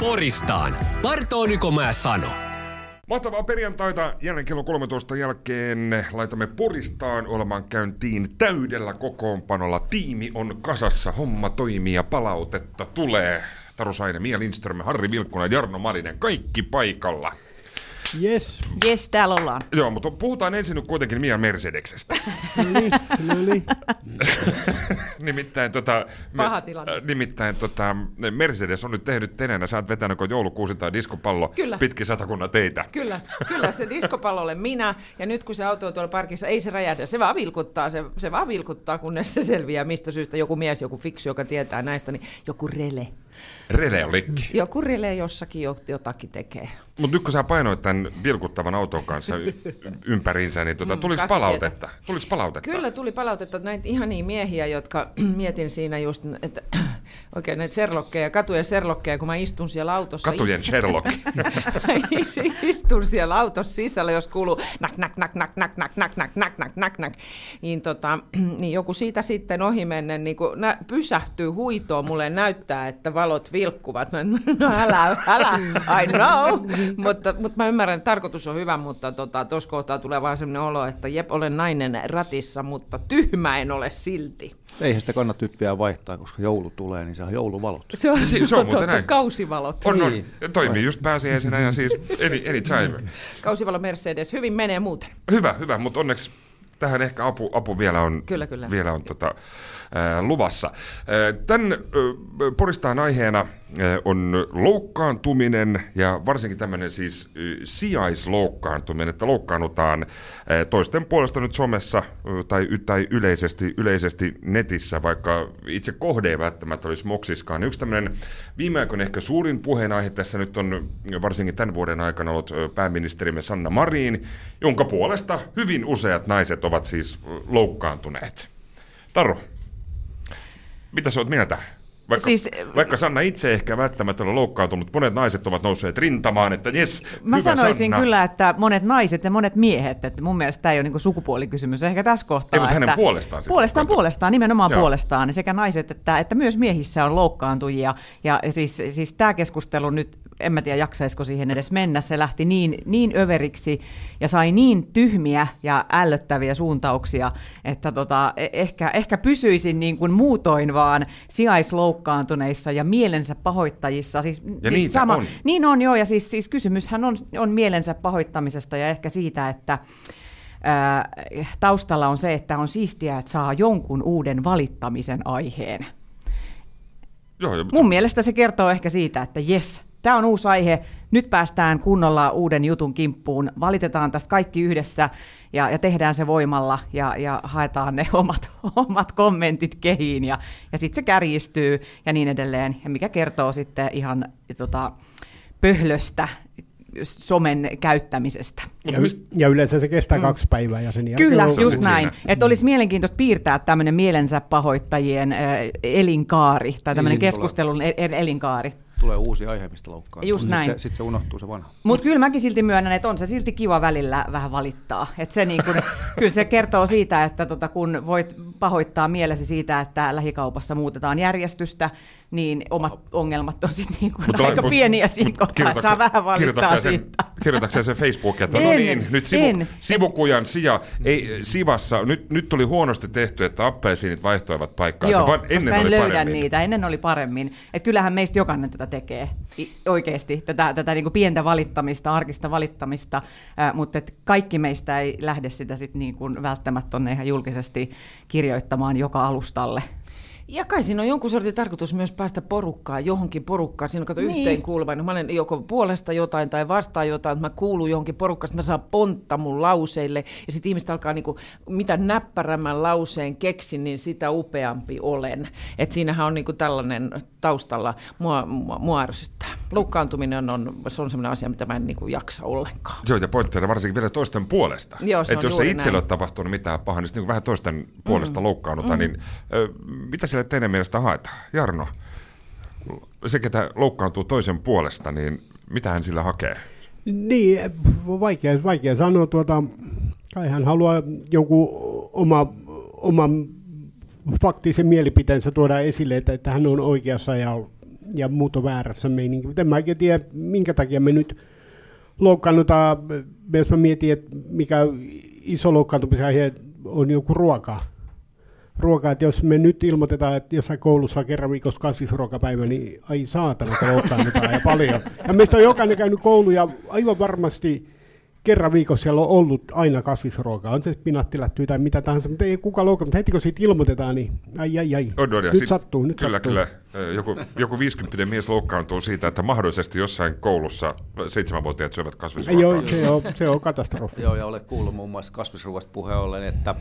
Poristaan. Partooniko mä sano? Mahtavaa perjantaita. Jälleen kello 13 jälkeen laitamme Poristaan olemaan käyntiin täydellä kokoonpanolla. Tiimi on kasassa, homma toimii ja palautetta tulee. Taru Saine, Mia Lindström, Harri Vilkkunen, Jarno Malinen, kaikki paikalla. Yes. Jes, täällä ollaan. Joo, mutta puhutaan ensin nyt kuitenkin Mia Mercedeksestä. No niin. nimittäin, tota, Paha tilanne. äh, nimittäin tota, Mercedes on nyt tehnyt tenenä, sä oot vetänyt kun joulukuusi tai diskopallo Kyllä. pitkin satakunnan teitä. Kyllä, kyllä se diskopallo olen minä, ja nyt kun se auto on tuolla parkissa, ei se räjähdä, se vaan vilkuttaa, se, se vaan vilkuttaa, kunnes se selviää, mistä syystä joku mies, joku fiksu, joka tietää näistä, niin joku rele. Rele on likki. Joku rele jossakin jo- jotakin tekee. Mutta nyt kun sä painoit tämän vilkuttavan auton kanssa y- ympäriinsä, niin tota, Mm, tuliko palautetta? Tuliko palautetta? Kyllä tuli palautetta näitä ihania miehiä, jotka mietin siinä just, että oikein näitä serlokkeja, katujen serlokkeja, kun mä istun siellä autossa Katujen itse. Sherlock. istun siellä autossa sisällä, jos kuuluu nak, nak, nak, nak, nak, nak, nak, nak, nak, nak, nak, nak, niin, tota, niin joku siitä sitten ohimennen niin kun nä, pysähtyy huitoon, mulle näyttää, että valot vilkkuvat. Mä, no älä, älä, I know. mutta, mutta mä ymmärrän, että tarkoitus on hyvä, mutta tuossa tota, kohtaa tulee vaan sellainen olo, että jep, olen nainen ratissa, mutta tyhmä en ole silti. Eihän sitä kannata nyt vielä vaihtaa, koska joulu tulee, niin se on jouluvalot. Se on, Se- se on muuten näin. kausivalot. On, on. Niin. Toimii just pääsiäisenä ja siis any, anytime. Kausivalo Mercedes, hyvin menee muuten. Hyvä, hyvä, mutta onneksi tähän ehkä apu, apu vielä on, Kyllä, kyllä. Vielä on tota, ää, luvassa. Ää, Tämän Poristaan aiheena ää, on loukkaantuminen ja varsinkin tämmöinen siis ö, sijaisloukkaantuminen, että loukkaannutaan ää, toisten puolesta nyt somessa ö, tai, tai yleisesti, yleisesti netissä, vaikka itse kohde ei välttämättä olisi moksiskaan. Yksi tämmöinen viime aikoina ehkä suurin puheenaihe tässä nyt on varsinkin tämän vuoden aikana ollut pääministerimme Sanna Marin, jonka puolesta hyvin useat naiset ovat siis loukkaantuneet. Taru, mitä sä oot mieltä? Vaikka, siis, vaikka Sanna itse ehkä välttämättä ole loukkaantunut, monet naiset ovat nousseet rintamaan, että jes, Mä hyvä sanoisin Sanna. kyllä, että monet naiset ja monet miehet, että mun mielestä tämä ei ole niinku sukupuolikysymys ehkä tässä kohtaa. Ei, mutta hänen puolestaan siis Puolestaan, puolestaan, nimenomaan Joo. puolestaan. Sekä naiset että, että myös miehissä on loukkaantujia. Ja siis, siis tämä keskustelu nyt, en mä tiedä jaksaisiko siihen edes mennä, se lähti niin, niin överiksi ja sai niin tyhmiä ja ällöttäviä suuntauksia, että tota, e- ehkä, ehkä pysyisin niin kuin muutoin vaan sijaisloukkaantuneissa ja mielensä pahoittajissa. Siis, Ja niitä on. niin on joo, ja siis, siis kysymyshän on, on mielensä pahoittamisesta ja ehkä siitä, että ää, taustalla on se, että on siistiä, että saa jonkun uuden valittamisen aiheen. Joo, joo, Mun mielestä se kertoo ehkä siitä, että jes, tämä on uusi aihe, nyt päästään kunnolla uuden jutun kimppuun, valitetaan tästä kaikki yhdessä ja, ja tehdään se voimalla ja, ja haetaan ne omat, omat kommentit kehiin ja, ja sitten se kärjistyy ja niin edelleen, ja mikä kertoo sitten ihan tota, pöhlöstä somen käyttämisestä. Ja, ja yleensä se kestää mm. kaksi päivää ja sen jälkeen Kyllä, just näin. Että olisi mielenkiintoista piirtää tämmöinen mielensä pahoittajien äh, elinkaari, tai tämmöinen keskustelun e- e- elinkaari. Tulee uusi aihe, mistä loukkaa. Just Sitten näin. se, sit se unohtuu se vanha. Mutta kyllä mäkin silti myönnän, että on se silti kiva välillä vähän valittaa. Et se niin kun, kyllä se kertoo siitä, että tota, kun voit pahoittaa mielesi siitä, että lähikaupassa muutetaan järjestystä, niin omat ongelmat on sitten niin Mutta- aika mut- pieniä siinä kohtaa, että saa vähän valittaa siitä. Kirjoitatko sä sen Facebookiin, että no En, niin, nyt sivu, en. sivukujan sija, ei, sivassa, nyt, nyt tuli huonosti tehty, että appelsiinit vaihtoivat paikkaa. Joo, vaan ennen en oli löydä paremmin. niitä. Ennen oli paremmin. Et kyllähän meistä jokainen tätä tekee I- oikeasti, tätä, tätä niinku pientä valittamista, arkista valittamista, äh, mutta et kaikki meistä ei lähde sitä sit niinku välttämättä tonne ihan julkisesti kirjoittamaan joka alustalle. Ja kai siinä on jonkun sortin tarkoitus myös päästä porukkaan, johonkin porukkaan. Siinä on kato Niin. yhteen kuuluva. No, mä olen joko puolesta jotain tai vastaan jotain, että mä kuulun johonkin porukkaan, mä saan pontta mun lauseille. Ja sitten ihmiset alkaa, niinku, mitä näppärämmän lauseen keksin, niin sitä upeampi olen. Et siinähän on niinku tällainen taustalla, mua, mua, mua ärsyttää. Loukkaantuminen on, se on sellainen asia, mitä mä en niinku jaksa ollenkaan. Joo, ja pointteina varsinkin vielä toisten puolesta. Joo, se että on jos ei itselle näin. ole tapahtunut mitään pahaa, niin sitten niin vähän toisten puolesta mm. loukkaannutaan, niin ö, mitä siellä teidän mielestä haetaan? Jarno, se ketä loukkaantuu toisen puolesta, niin mitä hän sillä hakee? Niin, vaikea, vaikea sanoa. Tuota, kai hän haluaa jonkun oma, oman faktisen mielipiteensä tuoda esille, että, että hän on oikeassa ja, ja muut on väärässä. Mutta en mä oikein tiedä, minkä takia me nyt loukkaannutaan, jos mä mietin, että mikä iso loukkaantumisen aihe on joku ruoka. Ruoka, että jos me nyt ilmoitetaan, että jossain koulussa on kerran viikossa kasvisruokapäivä, niin ai saatana, kun loukkaannutaan ja paljon. Ja meistä on jokainen käynyt koulu ja aivan varmasti kerran viikossa siellä on ollut aina kasvisruokaa, on se pinattilättyä tai mitä tahansa, mutta ei kukaan loukkaa, mutta heti kun siitä ilmoitetaan, niin ai ai ai, On, on, nyt sit- sattuu, nyt kyllä, sattuu. Kyllä, Joku, joku 50 mies loukkaantuu siitä, että mahdollisesti jossain koulussa seitsemänvuotiaat syövät kasvisruokaa. Joo, se on, se on katastrofi. Joo, ja olen kuullut muun muassa kasvisruoasta puheen ollen, että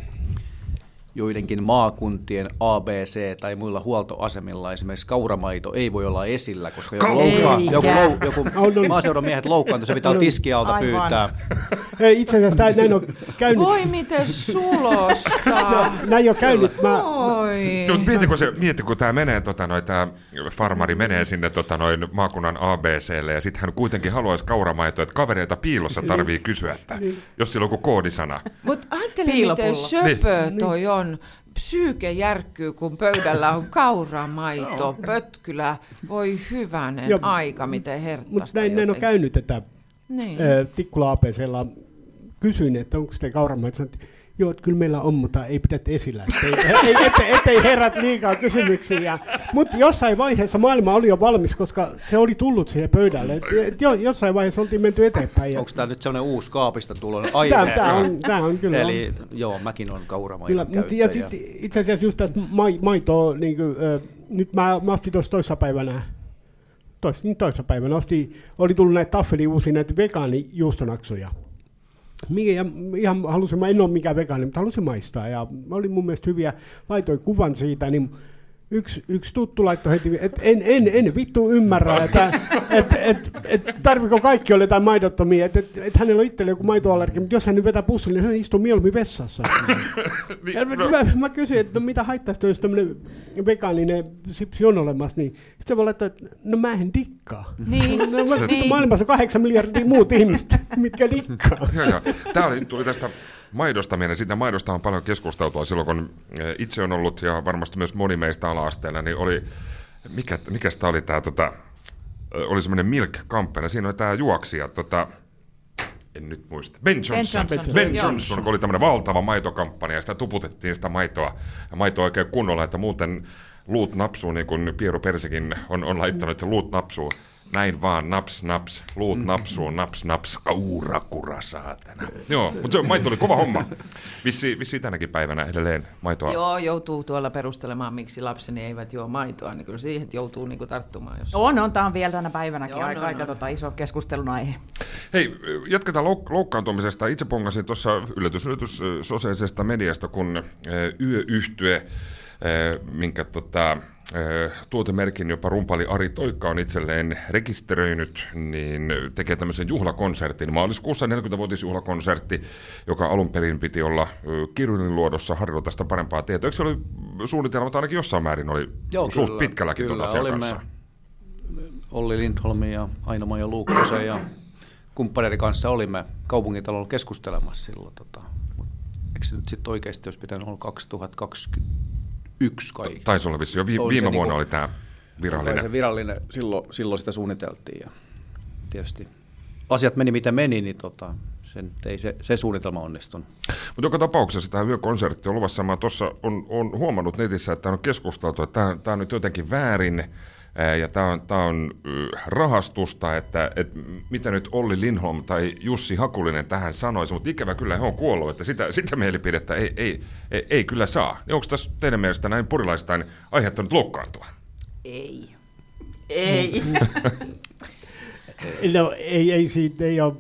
joidenkin maakuntien ABC tai muilla huoltoasemilla esimerkiksi kauramaito ei voi olla esillä, koska joku, loukkaa, Eikä. joku, lou, joku maaseudun miehet loukkaantuu, se pitää on. tiskialta Aivan. pyytää. Ei, Itse asiassa tämä, näin on käynyt. Voi miten sulosta. Näin on käynyt. Mä, Oi. No, mieti, kun, se, kun tämä menee, tota, noi, tää farmari menee sinne tota, noin, maakunnan ABClle ja sitten hän kuitenkin haluaisi kauramaitoa, että kavereita piilossa tarvii kysyä, että jos sillä on joku koodisana. Mutta ajattele, Piilopullo. miten söpö toi on. Psyyke järkkyy, kun pöydällä on kauramaito, pötkylä. Voi hyvänen Joo, aika, miten herttasta mutta näin, näin on käynyt, että Niin. ö, Tikkula APClla kysyin, että onko te kauramaita. Joo, että kyllä meillä on, mutta ei pidä esillä. Ettei, ei, ettei, ettei herät liikaa kysymyksiä. Mutta jossain vaiheessa maailma oli jo valmis, koska se oli tullut siihen pöydälle. Et, jo, jossain vaiheessa oltiin menty eteenpäin. Onko tämä nyt sellainen uusi kaapista tullut aihe? Tämä, tämä, on, tämä on kyllä. Eli joo, mäkin on kauramaidon Kyllä, ja sitten itse asiassa just tästä mai, maitoa, niin kuin, ö, nyt mä, mä astin tuossa toissapäivänä, tois, niin toissapäivänä asti, oli tullut näitä taffeli uusia näitä vegaanijuustonaksoja. Ja ihan halusin, mä en ole mikään vegaani, mutta halusin maistaa ja oli mun mielestä hyviä, laitoin kuvan siitä, niin yksi, yksi tuttu laittoi heti, että en, en, en vittu ymmärrä, että et, et, et, tarviko kaikki olla jotain maidottomia, että et, et hänellä on itsellä joku maitoallergia, mutta jos hän nyt vetää pussille, niin hän istuu mieluummin vessassa. Niin, Ja no, mä, mä kysyin, että no mitä haittaisi, jos tämmöinen vegaaninen sipsi on olemassa, niin sitten se voi laittaa, että no mä en dikkaa. Niin, No, mä, niin. Maailmassa on kahdeksan miljardia muut ihmistä, mitkä dikkaa. joo, joo. Tämä oli, tuli tästä maidosta mieleen. Siitä maidosta on paljon keskusteltua silloin, kun eh, itse on ollut ja varmasti myös moni meistä ala-asteella, niin oli, mikä, mikä sitä oli tämä, tota, eh, oli semmoinen milk-kampanja. Siinä oli tämä juoksija, tota, en nyt muista. Ben Johnson. Johnson. Ben Joo. Johnson, kun oli tämmöinen valtava maitokampanja, ja sitä tuputettiin sitä maitoa, ja maitoa oikein kunnolla, että muuten luut napsuu, niin kuin Piero Persikin on, on laittanut, että luut napsuu. Näin vaan, naps, naps, luut napsuu, naps, naps, kaurakura, saatana. Joo, mutta se maito oli kova homma. Vissi, vissi tänäkin päivänä edelleen maitoa. Joo, joutuu tuolla perustelemaan, miksi lapseni eivät juo maitoa, niin kyllä siihen joutuu niinku tarttumaan. Jos... On, on, tämä on vielä tänä päivänäkin Joo, aika, on, aika on. Tota, iso keskustelun aihe. Hei, jatketaan louk- loukkaantumisesta. Itse pongasin tuossa yllätys, yllätys sosiaalisesta mediasta, kun yöyhtye, minkä tota, ö, tuotemerkin jopa rumpali Ari Toikka on itselleen rekisteröinyt, niin tekee tämmöisen juhlakonsertin. Maaliskuussa 40-vuotisjuhlakonsertti, joka alun perin piti olla ö, Kirunin luodossa harjoitella tästä parempaa tietoa. Eikö se oli suunnitelmat ainakin jossain määrin oli Joo, suht kyllä, pitkälläkin tuon kyllä, asian olimme kanssa? Olli Lindholmin ja Aino-Maija Luukkosen ja kumppaneiden kanssa olimme kaupungintalolla keskustelemassa silloin. Tota, eikö se nyt sitten oikeasti olisi pitänyt olla 2021 kai? Taisi olla vissi jo. Vi- On se viime niinku- vuonna oli tämä virallinen. se virallinen, silloin, silloin sitä suunniteltiin ja tietysti asiat meni mitä meni, niin tota, sen, ei se, se suunnitelma onnistunut. Mutta joka tapauksessa tämä yökonsertti on luvassa. Mä tuossa on, on huomannut netissä, että on keskusteltu, että tämä, on nyt jotenkin väärin ää, ja tämä on, tämä on rahastusta, että, että mitä nyt Olli Lindholm tai Jussi Hakulinen tähän sanoisi, mutta ikävä kyllä he on kuollut, että sitä, sitä mielipidettä ei, ei, ei, ei kyllä saa. Niin onko tässä teidän mielestä näin porilaistain aiheuttanut loukkaantua? Ei. Ei. No ei, ei siitä, ei ole,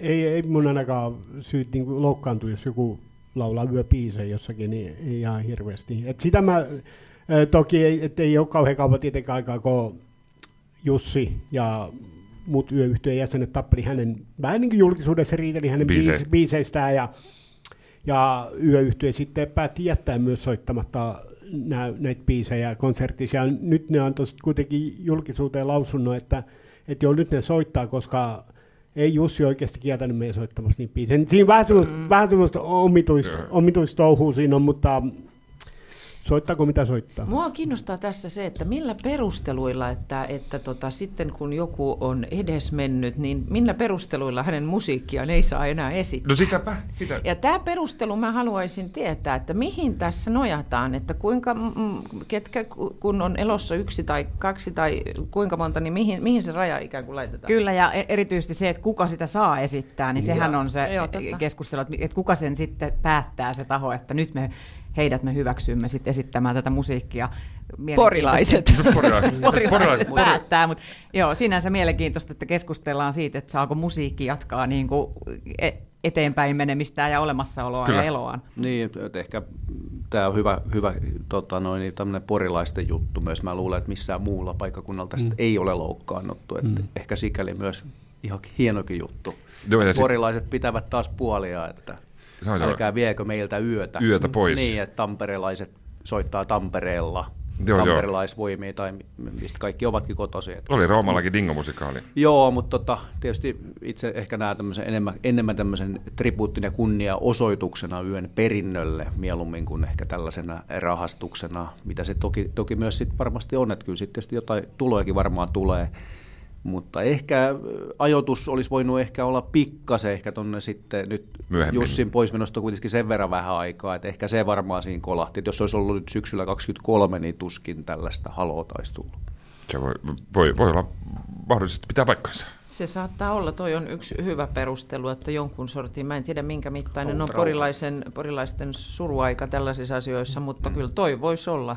ei, ei mun ainakaan syyt niin loukkaantua, jos joku laulaa yöpiisejä jossakin, niin ei ihan hirveästi. Et sitä mä, toki ei, et ei ole kauhean kauan tietenkään aikaa, kun Jussi ja muut yöyhtyön jäsenet tappeli hänen, vähän niin kuin julkisuudessa riiteli hänen biiseistä. biiseistään ja, ja yöyhtyö sitten päätti jättää myös soittamatta nää, näitä biisejä konsertissa. Ja nyt ne on tos kuitenkin julkisuuteen lausunut, että, että joo, nyt ne soittaa, koska ei Jussi oikeasti kieltänyt meidän soittamassa niitä biisejä. Siinä vähän semmoista, mm. vähän semmoista omituista, omituista touhua siinä on, mutta Soittaako mitä soittaa? Mua kiinnostaa tässä se, että millä perusteluilla, että, että tota, sitten kun joku on edesmennyt, niin millä perusteluilla hänen musiikkiaan ei saa enää esittää? No sitäpä, sitä. Ja tämä perustelu mä haluaisin tietää, että mihin tässä nojataan, että kuinka, mm, ketkä kun on elossa yksi tai kaksi tai kuinka monta, niin mihin, mihin se raja ikään kuin laitetaan? Kyllä, ja e- erityisesti se, että kuka sitä saa esittää, niin sehän Joo. on se Joo, totta. keskustelu, että kuka sen sitten päättää se taho, että nyt me heidät me hyväksymme sitten esittämään tätä musiikkia. Porilaiset. Porilaiset. Porilaiset Porilaiset- päättää, mutta joo, sinänsä mielenkiintoista, että keskustellaan siitä, että saako musiikki jatkaa niin kuin e- eteenpäin menemistään ja olemassaoloa Kyllä. ja eloaan. Niin, että ehkä tämä on hyvä, hyvä tota noin, niin tämmöinen porilaisten juttu myös. Mä luulen, että missään muulla paikkakunnalla tästä mm. ei ole loukkaannuttu. Että mm. Ehkä sikäli myös ihan hienokin juttu. Joo, sit- Porilaiset pitävät taas puolia, että Joo, joo. älkää viekö meiltä yötä. Yötä pois. Niin, että tamperelaiset soittaa Tampereella. Joo, joo. Tamperilaisvoimia tai mi- mistä kaikki ovatkin kotoisin. Että Oli Roomallakin dingomusikaali. Joo, mutta tota, tietysti itse ehkä näen tämmöisen enemmän, enemmän tämmöisen tribuuttin ja kunnia osoituksena yön perinnölle mieluummin kuin ehkä tällaisena rahastuksena, mitä se toki, toki myös sit varmasti on, että kyllä sitten jotain tulojakin varmaan tulee. Mutta ehkä ö, ajoitus olisi voinut ehkä olla pikkasen ehkä tuonne sitten nyt Myöhemmin. Jussin poismenosta kuitenkin sen verran vähän aikaa, että ehkä se varmaan siinä kolahti. Että jos se olisi ollut nyt syksyllä 23, niin tuskin tällaista haloota olisi tullut. Se voi, voi, voi olla mahdollisesti pitää paikkansa. Se saattaa olla, toi on yksi hyvä perustelu, että jonkun sortin, mä en tiedä minkä mittainen on Outrauha. porilaisen, porilaisten suruaika tällaisissa asioissa, mutta kyllä toi voisi olla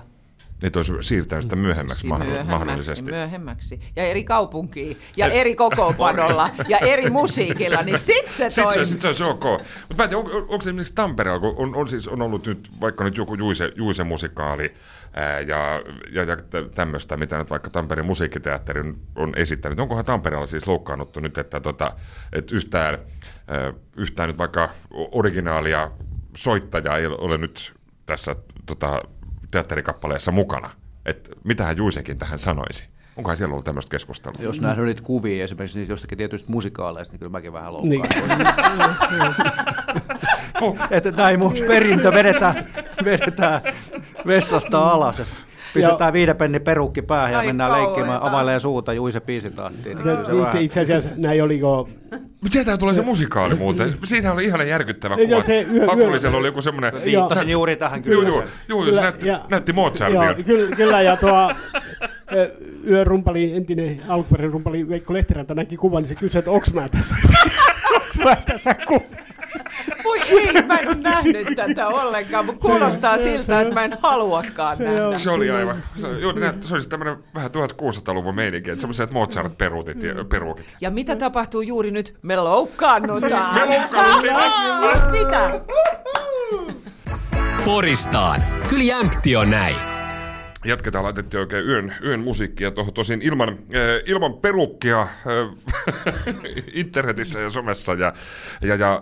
Että olisi siirtänyt sitä myöhemmäksi, si- mahdoll- mahdollisesti. myöhemmäksi. Ja eri kaupunkiin, ja eri kokoonpanolla, ja eri musiikilla, niin sit se Sitten toimii. se, sit se olisi ok. Mutta mä en tiedä, on, on, onko se esimerkiksi Tampereella, kun on, on, siis, on ollut nyt vaikka nyt joku Juise, Juise musikaali ää, ja, ja, ja tämmöistä, mitä nyt vaikka Tampereen musiikkiteatteri on, on esittänyt. Onkohan Tampereella siis loukkaannuttu nyt, että, tota, että yhtään, ää, yhtään nyt vaikka originaalia soittajaa ei ole nyt tässä tota, teatterikappaleessa mukana? Että mitähän Juisekin tähän sanoisi? Onkohan siellä ollut tämmöistä keskustelua? Jos mm. nähdään niitä kuvia esimerkiksi niistä jostakin tietyistä musikaaleista, niin kyllä mäkin vähän loukkaan. Niin. että näin mun perintö vedetään, vedetään vessasta alas. Et Pistetään viiden penni perukki päähän ja Ai mennään kauheeta. leikkimään, availee suuta Juise biisin tahtiin. Niin Itse, vähän- itse asiassa näin oliko, Mutta sieltähän tulee se musikaali muuten. Siinä oli ihan järkyttävä Joo, kuva. se yö- Hakulisella oli joku semmoinen... Viittasin juuri tähän Joo, kyllä. joo, joo, se näytti, näytti Joo, Mozartilta. kyllä, kyllä, ja tuo yörumpali, entinen alkuperäinen rumpali Veikko Lehtiranta näki kuvan, niin se kysyi, että onks mä tässä, onks mä tässä kuvassa. Ei, mä en ole nähnyt tätä ollenkaan, mutta kuulostaa se- siltä, se- että mä en haluakaan se nähdä. Se oli aivan, se, joo, näytti, se oli tämmöinen vähän 1600-luvun meininki, että semmoiset Mozart-peruutit ja peruukit. Ja mitä tapahtuu juuri nyt? Me loukkaannutaan. Me loukkaannuttiin. Just sitä. Poristaan. Kyllä jämpti on näin. Jatketaan, laitettiin oikein yön, yön musiikkia tuohon tosin ilman, äh, ilman perukkia äh, internetissä ja somessa ja, ja, ja äh,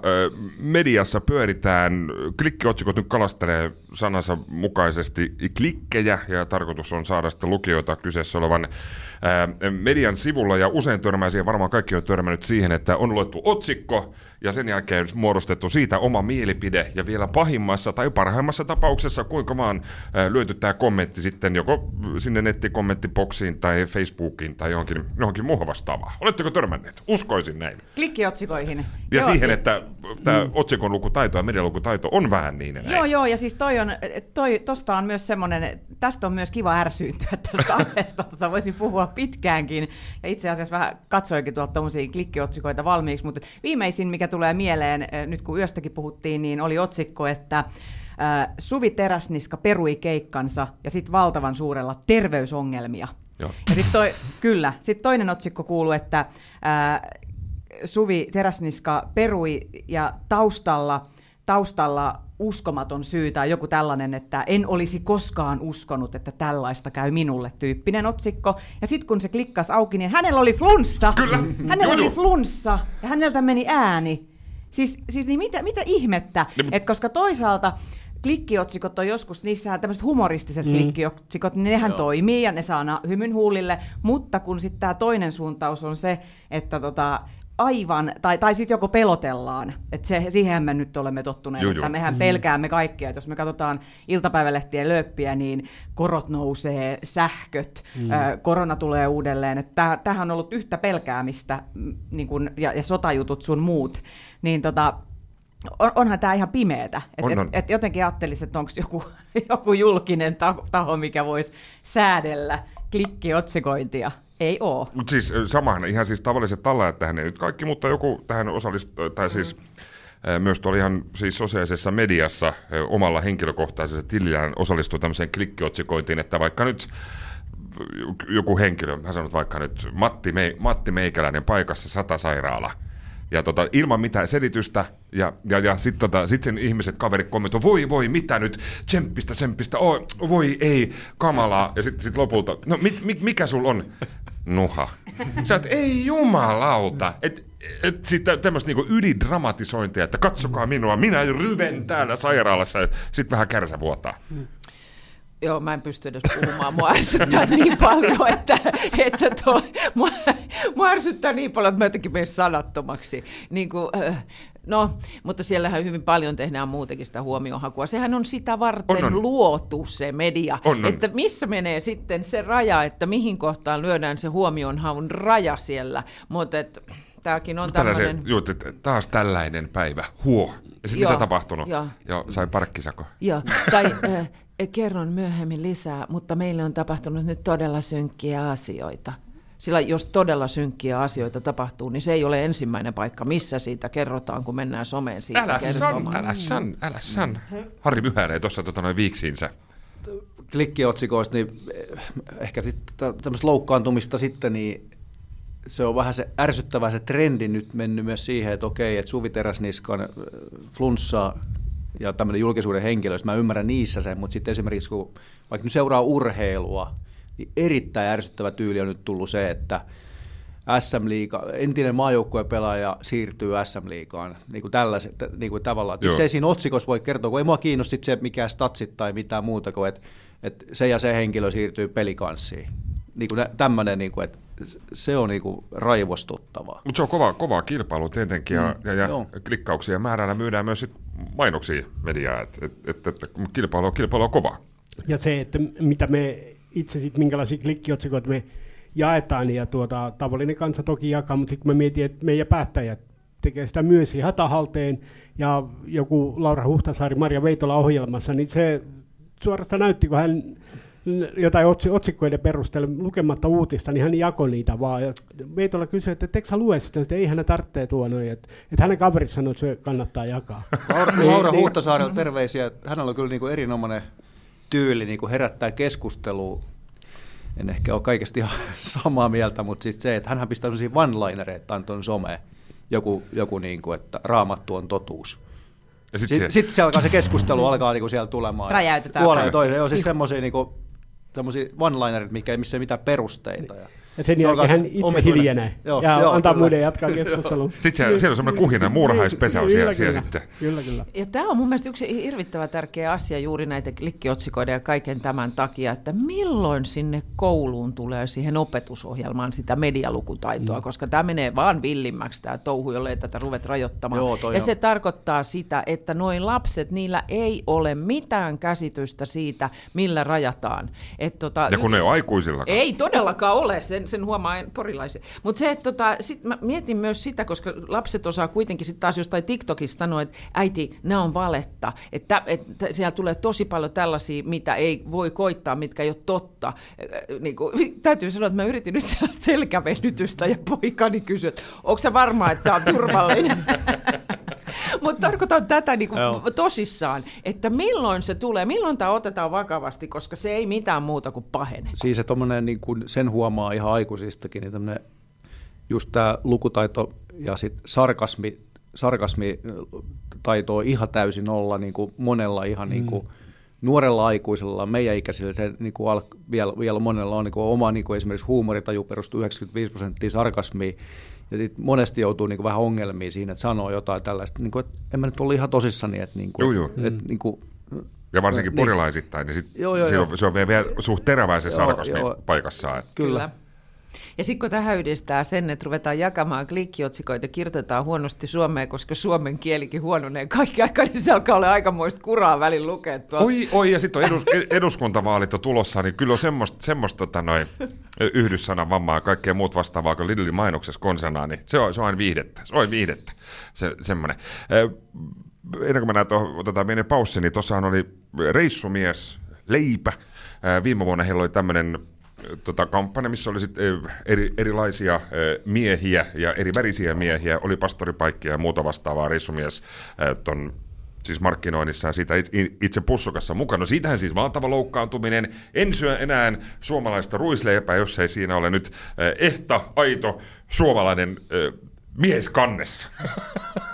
mediassa pyöritään. Klikkiotsikot nyt kalastelee sanansa mukaisesti klikkejä ja tarkoitus on saada sitten lukijoita kyseessä olevan äh, median sivulla ja usein törmää varmaan kaikki on törmännyt siihen, että on luettu otsikko ja sen jälkeen muodostettu siitä oma mielipide ja vielä pahimmassa tai parhaimmassa tapauksessa kuinka vaan äh, lyöty tämä kommentti sitten joko sinne nettikommenttiboksiin tai Facebookiin tai johonkin, johonkin muuhun vastaavaan. Oletteko törmänneet? Uskoisin näin. Klikkiotsikoihin. Ja Joo, siihen, että tämä otsikon lukutaito ja median lukutaito on vähän niin näin. Joo, joo, ja siis toi on, toi, tosta on myös semmoinen, tästä on myös kiva ärsyyntyä tästä aiheesta, tota voisin puhua pitkäänkin, ja itse asiassa vähän katsoinkin tuolta tuommoisia klikkiotsikoita valmiiksi, mutta viimeisin, mikä tulee mieleen, eh, nyt kun yöstäkin puhuttiin, niin oli otsikko, että äh, Suvi Teräsniska perui keikkansa ja sitten valtavan suurella terveysongelmia. Joo. Ja sitten toi, kyllä, sitten toinen otsikko kuuluu, että äh, Suvi Teräsniska perui ja taustalla, taustalla uskomaton syy tai joku tällainen, että en olisi koskaan uskonut, että tällaista käy minulle tyyppinen otsikko. Ja sitten kun se klikkasi auki, niin hänellä oli flunssa. Kyllä. Hänellä oli flunssa ja häneltä meni ääni. Siis, siis niin mitä, mitä ihmettä? No, mut- Et koska toisaalta klikkiotsikot on joskus, niissähän tämmöiset humoristiset mm. klikkiotsikot, niin nehän Joo. toimii ja ne saa na- hymyn huulille, mutta kun sitten tämä toinen suuntaus on se, että tota, aivan, tai, tai sitten joko pelotellaan, että se, siihen me nyt olemme tottuneet, Joo, että mehän pelkäämme kaikkea, että jos me katsotaan iltapäivälehtien lööppiä, niin korot nousee, sähköt, mm. ö, korona tulee uudelleen, että tämähän on ollut yhtä pelkäämistä, mm, niin kun, ja, ja sotajutut sun muut, niin tota, on, onhan tämä ihan pimeetä. Et, On, et, on. et jotenkin ajattelisin, että onko joku, joku julkinen taho, taho, mikä voisi säädellä klikkiotsikointia. Ei ole. Mutta siis samahan ihan siis tavalliset tallaajat tähän ei nyt kaikki, mutta joku tähän osallistuu, tai siis ö, myös tuolla ihan siis sosiaalisessa mediassa omalla henkilökohtaisessa tilillään osallistuu tämmöiseen klikkiotsikointiin, että vaikka nyt joku henkilö, mä sanon että vaikka nyt Matti, Mei, Matti Meikäläinen paikassa sata sairaala, ja tota, ilman mitään selitystä, ja, ja, ja sitten tota, sit sen ihmiset, kaverit kommentoivat, voi voi, mitä nyt, tsemppistä, tsemppistä, oi, voi ei, kamalaa, ja sitten sit lopulta, no mit, mit, mikä sul on? Nuha. Sä et, ei jumalauta, et, et sitten tämmöistä niinku ydindramatisointia, että katsokaa minua, minä ryven täällä sairaalassa, sitten vähän kärsä vuotaa. Joo, mä en pysty edes puhumaan. Mua ärsyttää niin paljon, että, että toi, mua, mua ärsyttää niin paljon, että mä jotenkin menen sanattomaksi. Niin kuin, äh, no, mutta siellähän hyvin paljon tehdään muutenkin sitä huomionhakua. Sehän on sitä varten On, on. luotu se media, On, on. että missä menee sitten se raja, että mihin kohtaan lyödään se huomionhaun raja siellä. Mutta tämäkin on tämmöinen... juu, taas tällainen päivä, huo. Ja sitten Joo, mitä tapahtunut? joo. Joo, sai parkkisako. Joo, tai äh, kerron myöhemmin lisää, mutta meille on tapahtunut nyt todella synkkiä asioita. Sillä jos todella synkkiä asioita tapahtuu, niin se ei ole ensimmäinen paikka, missä siitä kerrotaan, kun mennään someen siitä Älä kertomaan. san, älä san, älä san. Harri myhäilee tuossa tota noin viiksiinsä. klikkiotsikoista, niin eh, ehkä tämmöistä loukkaantumista sitten, niin se on vähän se ärsyttävä se trendi nyt mennyt myös siihen, että okei, että Suvi Teräsniskan äh, flunssa ja tämmöinen julkisuuden henkilö, jos mä ymmärrän niissä sen, mutta sitten esimerkiksi kun vaikka nyt seuraa urheilua, niin erittäin ärsyttävä tyyli on nyt tullut se, että SM Liiga, entinen maajoukkuepelaaja siirtyy SM Liigaan, niin kuin tällaiset, niin kuin tavallaan. Joo. Miksei siinä otsikossa voi kertoa, kun ei mua kiinnosta se mikään statsit tai mitään muuta kuin, että, että se ja se henkilö siirtyy pelikanssiin. Niin kuin tämmöinen, niin kuin, että se on niin kuin raivostuttavaa. Mutta se on kova, kovaa kilpailu tietenkin, ja, Mm, ja, ja joo. klikkauksia määrällä myydään myös sit mainoksia mediaa, että et, et, et, kilpailu, on- kilpailu on kova. Ja se, että mitä me itse sitten, minkälaisia klikkiotsikoita me jaetaan, ja tuota, tavallinen kansa toki jakaa, mutta sitten mä mietin, että meidän päättäjät tekee sitä myös ihan tahalteen, ja joku Laura Huhtasaari Maria Veitola ohjelmassa, niin se suorastaan näytti, kun hän jotain otsi- otsikkoiden perusteella lukematta uutista, niin hän jakoi niitä vaan. Ja Veitola kysyi, että eikö sä lue sitä, että ei hän tarvitse tuo noin, että, että hänen kaverit sanoi, että se kannattaa jakaa. Laura, Niin, Laura niin. Huhtasaarelta terveisiä. Hänellä on kyllä niin kuin erinomainen tyyli niin kuin herättää keskustelua. En ehkä ole kaikesta ihan samaa mieltä, mutta siis se, että hänhän pistää sellaisia one-linereita tuon someen. Joku, joku niin kuin, että raamattu on totuus. Ja sitten Sitten se, sit se alkaa se keskustelu alkaa niinku siellä tulemaan. Räjäytetään. Puoleen toiseen. Joo, siis semmoisia niinku, semmosia one-linerit, mikä, missä ei mitään perusteita. Ja, Ja sen se jälkeen hän se itse omituinen- hiljenee Joo, ja joo, antaa kyllä. muiden jatkaa keskustelua. Sitten siellä- siellä on semmoinen kuhina, muurahaispesä on siellä- siellä sitten. Kyllä, kyllä. Ja tämä on mun mielestä yksi hirvittävä tärkeä asia juuri näitä klikkiotsikoiden ja kaiken tämän takia, että milloin sinne kouluun tulee siihen opetusohjelmaan sitä medialukutaitoa, mm. koska tämä menee vaan villimmäksi tämä touhu, jolle tätä ruvet rajoittamaan. Joo, ja on. se tarkoittaa sitä, että noin lapset, niillä ei ole mitään käsitystä siitä, millä rajataan. Et tota, ja kun ne on aikuisilla. ei todellakaan ole, sen, sen huomaa porilaisia. Mutta se, että tota, sit mä mietin myös sitä, koska lapset osaa kuitenkin sitten taas jostain TikTokista sanoa, että äiti, nämä on valetta. Että, että siellä tulee tosi paljon tällaisia, mitä ei voi koittaa, mitkä ei ole totta. Niin kuin, täytyy sanoa, että mä yritin nyt sellaista selkävenytystä ja poikani kysyi, että onko se varma, että tämä on turvallinen? Mutta tarkoitan tätä niin kuin tosissaan, että milloin se tulee, milloin tämä otetaan vakavasti, koska se ei mitään muuta kuin pahene. Siis se tommonen, niin kuin sen huomaa ihan aikuisistakin, niin tämmönen, just tämä lukutaito ja sit sarkasmi, sarkasmi taito on ihan täysin olla niin kuin monella ihan niin kuin nuorella aikuisella, meidän ikäisillä se niin kuin al, vielä, vielä monella on niin kuin oma niin kuin esimerkiksi huumoritaju perustuu 95 prosenttia sarkasmiin, ja sit monesti joutuu niin kuin vähän ongelmiin siinä, että sanoo jotain tällaista, niin kuin, että en mä nyt ollut ihan tosissani, että, niin kuin, Joo, joo. että niin kuin, Ja varsinkin Niin. porilaisittain, niin sit Joo, joo, se, joo. on, se on vielä, vielä suht teräväisen Joo, sarkasmin joo. paikassaan. Että. Kyllä. Ja sitten kun tähän yhdistää sen, että ruvetaan jakamaan klikkiotsikoita, kirjoitetaan huonosti suomeen, koska suomen kielikin huononee kaikki aikaa, niin se alkaa olla aikamoista kuraa välin lukea. Oi, oi, ja sitten on edus, eduskuntavaalit on tulossa, niin kyllä on semmoista, semmoista tota, noin, yhdyssanan vammaa ja kaikkea muut vastaavaa kuin Lidlin mainoksessa konsanaan, niin se on, se on aina viihdettä. Se on viihdettä, se, semmoinen. Ennen kuin mennään tuohon, otetaan pieni paussi, niin tuossahan oli reissumies, leipä. Viime vuonna heillä oli tämmöinen tota, kampanja, missä oli sit, eri, erilaisia miehiä ja eri värisiä miehiä, oli pastoripaikkia ja muuta vastaavaa reissumies ton siis markkinoinnissa ja siitä itse pussukassa mukana. No siitähän siis valtava loukkaantuminen. En syö enää suomalaista ruisleipää, jos ei siinä ole nyt ehta, aito, suomalainen mies kannessa.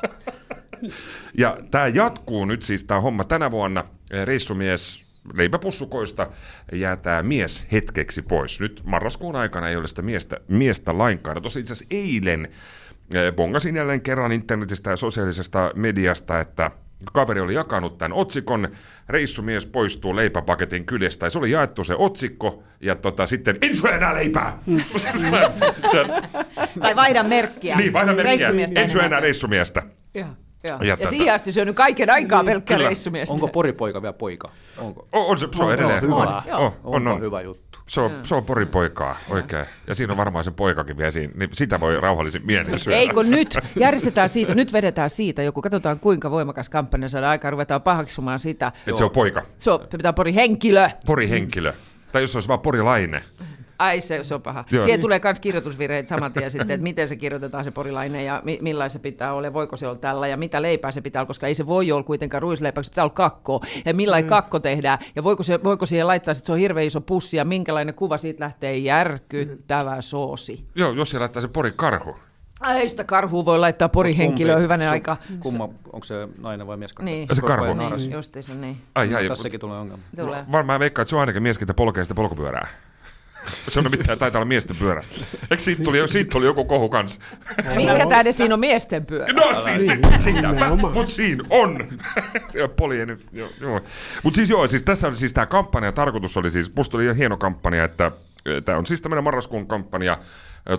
ja tämä jatkuu nyt siis tämä homma tänä vuonna. Reissumies leipäpussukoista jää tämä mies hetkeksi pois. Nyt marraskuun aikana ei ole sitä miestä, miestä lainkaan. Tuossa itse asiassa eilen bongasin jälleen kerran internetistä ja sosiaalisesta mediasta, että kaveri oli jakanut tämän otsikon, reissumies poistuu leipäpaketin kyljessä, ja se oli jaettu se otsikko, ja tota, sitten en syö enää leipää! tai vaihda merkkiä. Niin, vaihda merkkiä. En syö enää reissumiestä. Ja, ja. ja, ja siihen asti syönyt kaiken aikaa niin, pelkkää reissumiestä. Onko poripoika vielä poika? Onko? On, on se, se on, on edelleen. Hyvä. On, on, on, on, hyvä juttu. Se on, se on poripoikaa, oikein. Ja siinä on varmaan se poikakin vielä siinä, niin sitä voi rauhallisin mielin syödä. Ei kun nyt järjestetään siitä, nyt vedetään siitä joku, katsotaan kuinka voimakas kampanja saadaan aikaan, ruvetaan pahaksumaan sitä. Että se on poika. Se on, pitää pori henkilö. Pori henkilö. Tai jos se olisi vaan porilainen. Ai se, se on paha. Joo. Siihen tulee myös kirjoitusvirheet saman tien sitten, että miten se kirjoitetaan se porilainen ja mi- millainen se pitää olla, voiko se olla tällä ja mitä leipää se pitää olla, koska ei se voi olla kuitenkaan ruisleipä, se pitää olla kakko ja millainen mm. kakko tehdään ja voiko, se, voiko siihen laittaa, että se on hirveän iso pussi ja minkälainen kuva siitä lähtee järkyttävä soosi. Joo, jos se laittaa se pori karhu. Ei sitä karhua voi laittaa porihenkilöä hyvänä aika. Kumma, onko se nainen vai mies? Niin, se karhu. Niin, justiinsa niin. Ai, ai, Tässäkin tulee ongelma. Tulee. Varmaan veikkaan, että se on ainakin mies, polkee sitä polkupyörää. Se on mitään, taitaa olla miesten pyörä. Eikö siitä tuli, siitä tuli joku kohu kanssa? Minkä tähden siinä on miesten pyörä? No siis, niin, sitä, mutta siinä on. Polien, joo, joo. Mutta siis joo, siis tässä oli siis tämä kampanja, tarkoitus oli siis, musta oli ihan hieno kampanja, että tämä on siis tämmöinen marraskuun kampanja,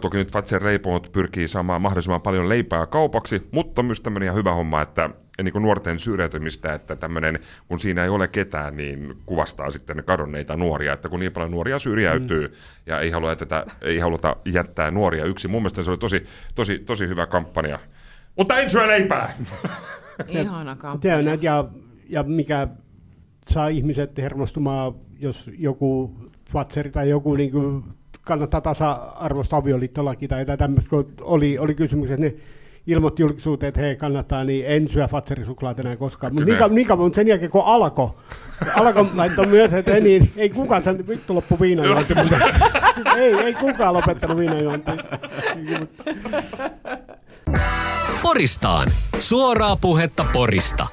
Toki nyt Fatser Reipoot pyrkii saamaan mahdollisimman paljon leipää kaupaksi, mutta myös tämmöinen ihan hyvä homma, että niin kuin nuorten syrjäytymistä, että tämmöinen, kun siinä ei ole ketään, niin kuvastaa sitten kadonneita nuoria, että kun niin paljon nuoria syrjäytyy mm. ja ei, halua jätetä, ei haluta jättää nuoria yksin. Mun mielestä se oli tosi, tosi, tosi hyvä kampanja. Mutta en syö leipää! Ihana kampanja. Ja, ja mikä saa ihmiset hermostumaan, jos joku Fatseri tai joku niin kuin kannattaa tasa-arvoista avioliittolaki tai jotain tämmöistä, kun oli, oli kysymys, että ne ilmoitti julkisuuteen, että hei kannattaa, niin en syö fatserisuklaata enää koskaan. Mutta niin, niin kauan, sen jälkeen kun alkoi, alkoi laittaa myös, että ei, niin, ei kukaan sen vittu loppu viinajuonti, mutta ei, ei kukaan lopettanut viinajuonti. Poristaan. Suoraa puhetta Porista.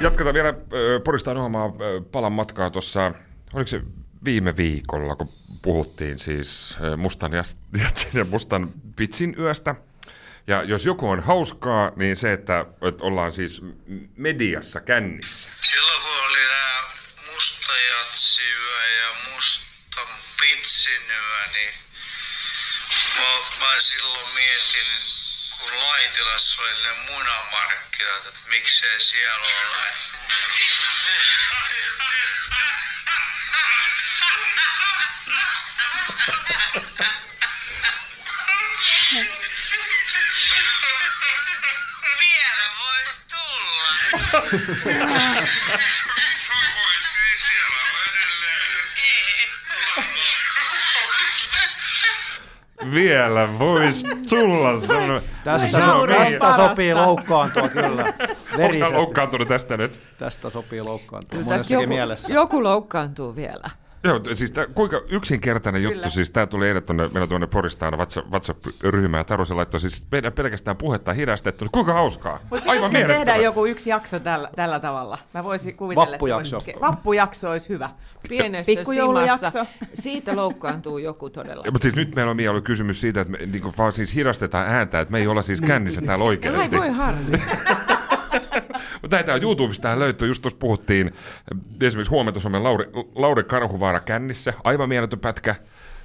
Jatketaan vielä äh, Poristaan ohjelmaa äh, palan matkaa tuossa, oliko se viime viikolla, kun puhuttiin siis mustan jatsin ja mustan pitsin yöstä. Ja jos joku on hauskaa, niin se, että, että ollaan siis mediassa kännissä. Silloin kun oli nämä musta jatsiyö ja musta pitsinyyö, niin mä, mä silloin mietin, kun Laitilassa oli ne munamarkkinat, että miksei siellä ole Vielä vois tulla sellainen... Tästä, Se on tästä sopii loukkaantua kyllä. Onko Verisesti. loukkaantunut tästä nyt? Tästä sopii loukkaantua Kyllä tästä monessakin joku, mielessä. joku loukkaantuu vielä. Joo, siis tää, kuinka yksinkertainen juttu, siis tämä tuli eilen tuonne, meillä tuonne Poristaan WhatsApp-ryhmään, ja Tarusen laittoi siis meidän pelkästään puhetta hidastettu, kuinka hauskaa, Mutta aivan pitäisikö tehdä mielettömän. joku yksi jakso tällä, tällä tavalla? Mä voisin kuvitella, Vappujakso. että se voisi, vappujakso olisi hyvä. Pienessä Pikkujoulujakso. simassa. Siitä loukkaantuu joku todella. Mutta siis nyt meillä on ollut kysymys siitä, että me niin vaan siis hidastetaan ääntä, että me ei olla siis kännissä täällä oikeasti. voi harmi. Mutta näitä on YouTubesta tähän löytyy, just tuossa puhuttiin esimerkiksi huomenta Suomen Lauri, Lauri Karhuvaara kännissä, aivan mieletön pätkä.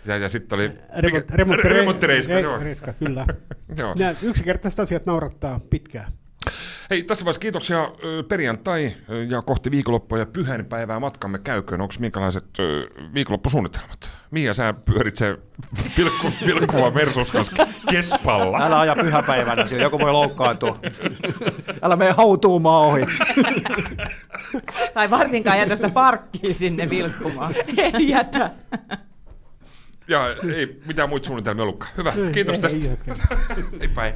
Ja, ja sitten oli... Remont, mikä- remontti, re- remonttireiska, re- joo. reiska, kyllä. joo. Nämä yksinkertaiset asiat naurattaa pitkään. Hei, tässä vaiheessa kiitoksia perjantai ja kohti viikonloppua ja pyhänpäivää matkamme käyköön. Onko minkälaiset viikonloppusuunnitelmat? Mia, sä pyörit se pilkku, pilkkuva versus kanssa kespalla. Älä aja pyhäpäivänä, siellä joku voi loukkaantua. Älä mene hautuumaan ohi. Tai varsinkaan jätä sitä parkkiin sinne vilkkumaan. Ei jätä. Ja ei mitään muita suunnitelmia ollutkaan. Hyvä, Ei, kiitos ei, tästä. ei. Ei päin.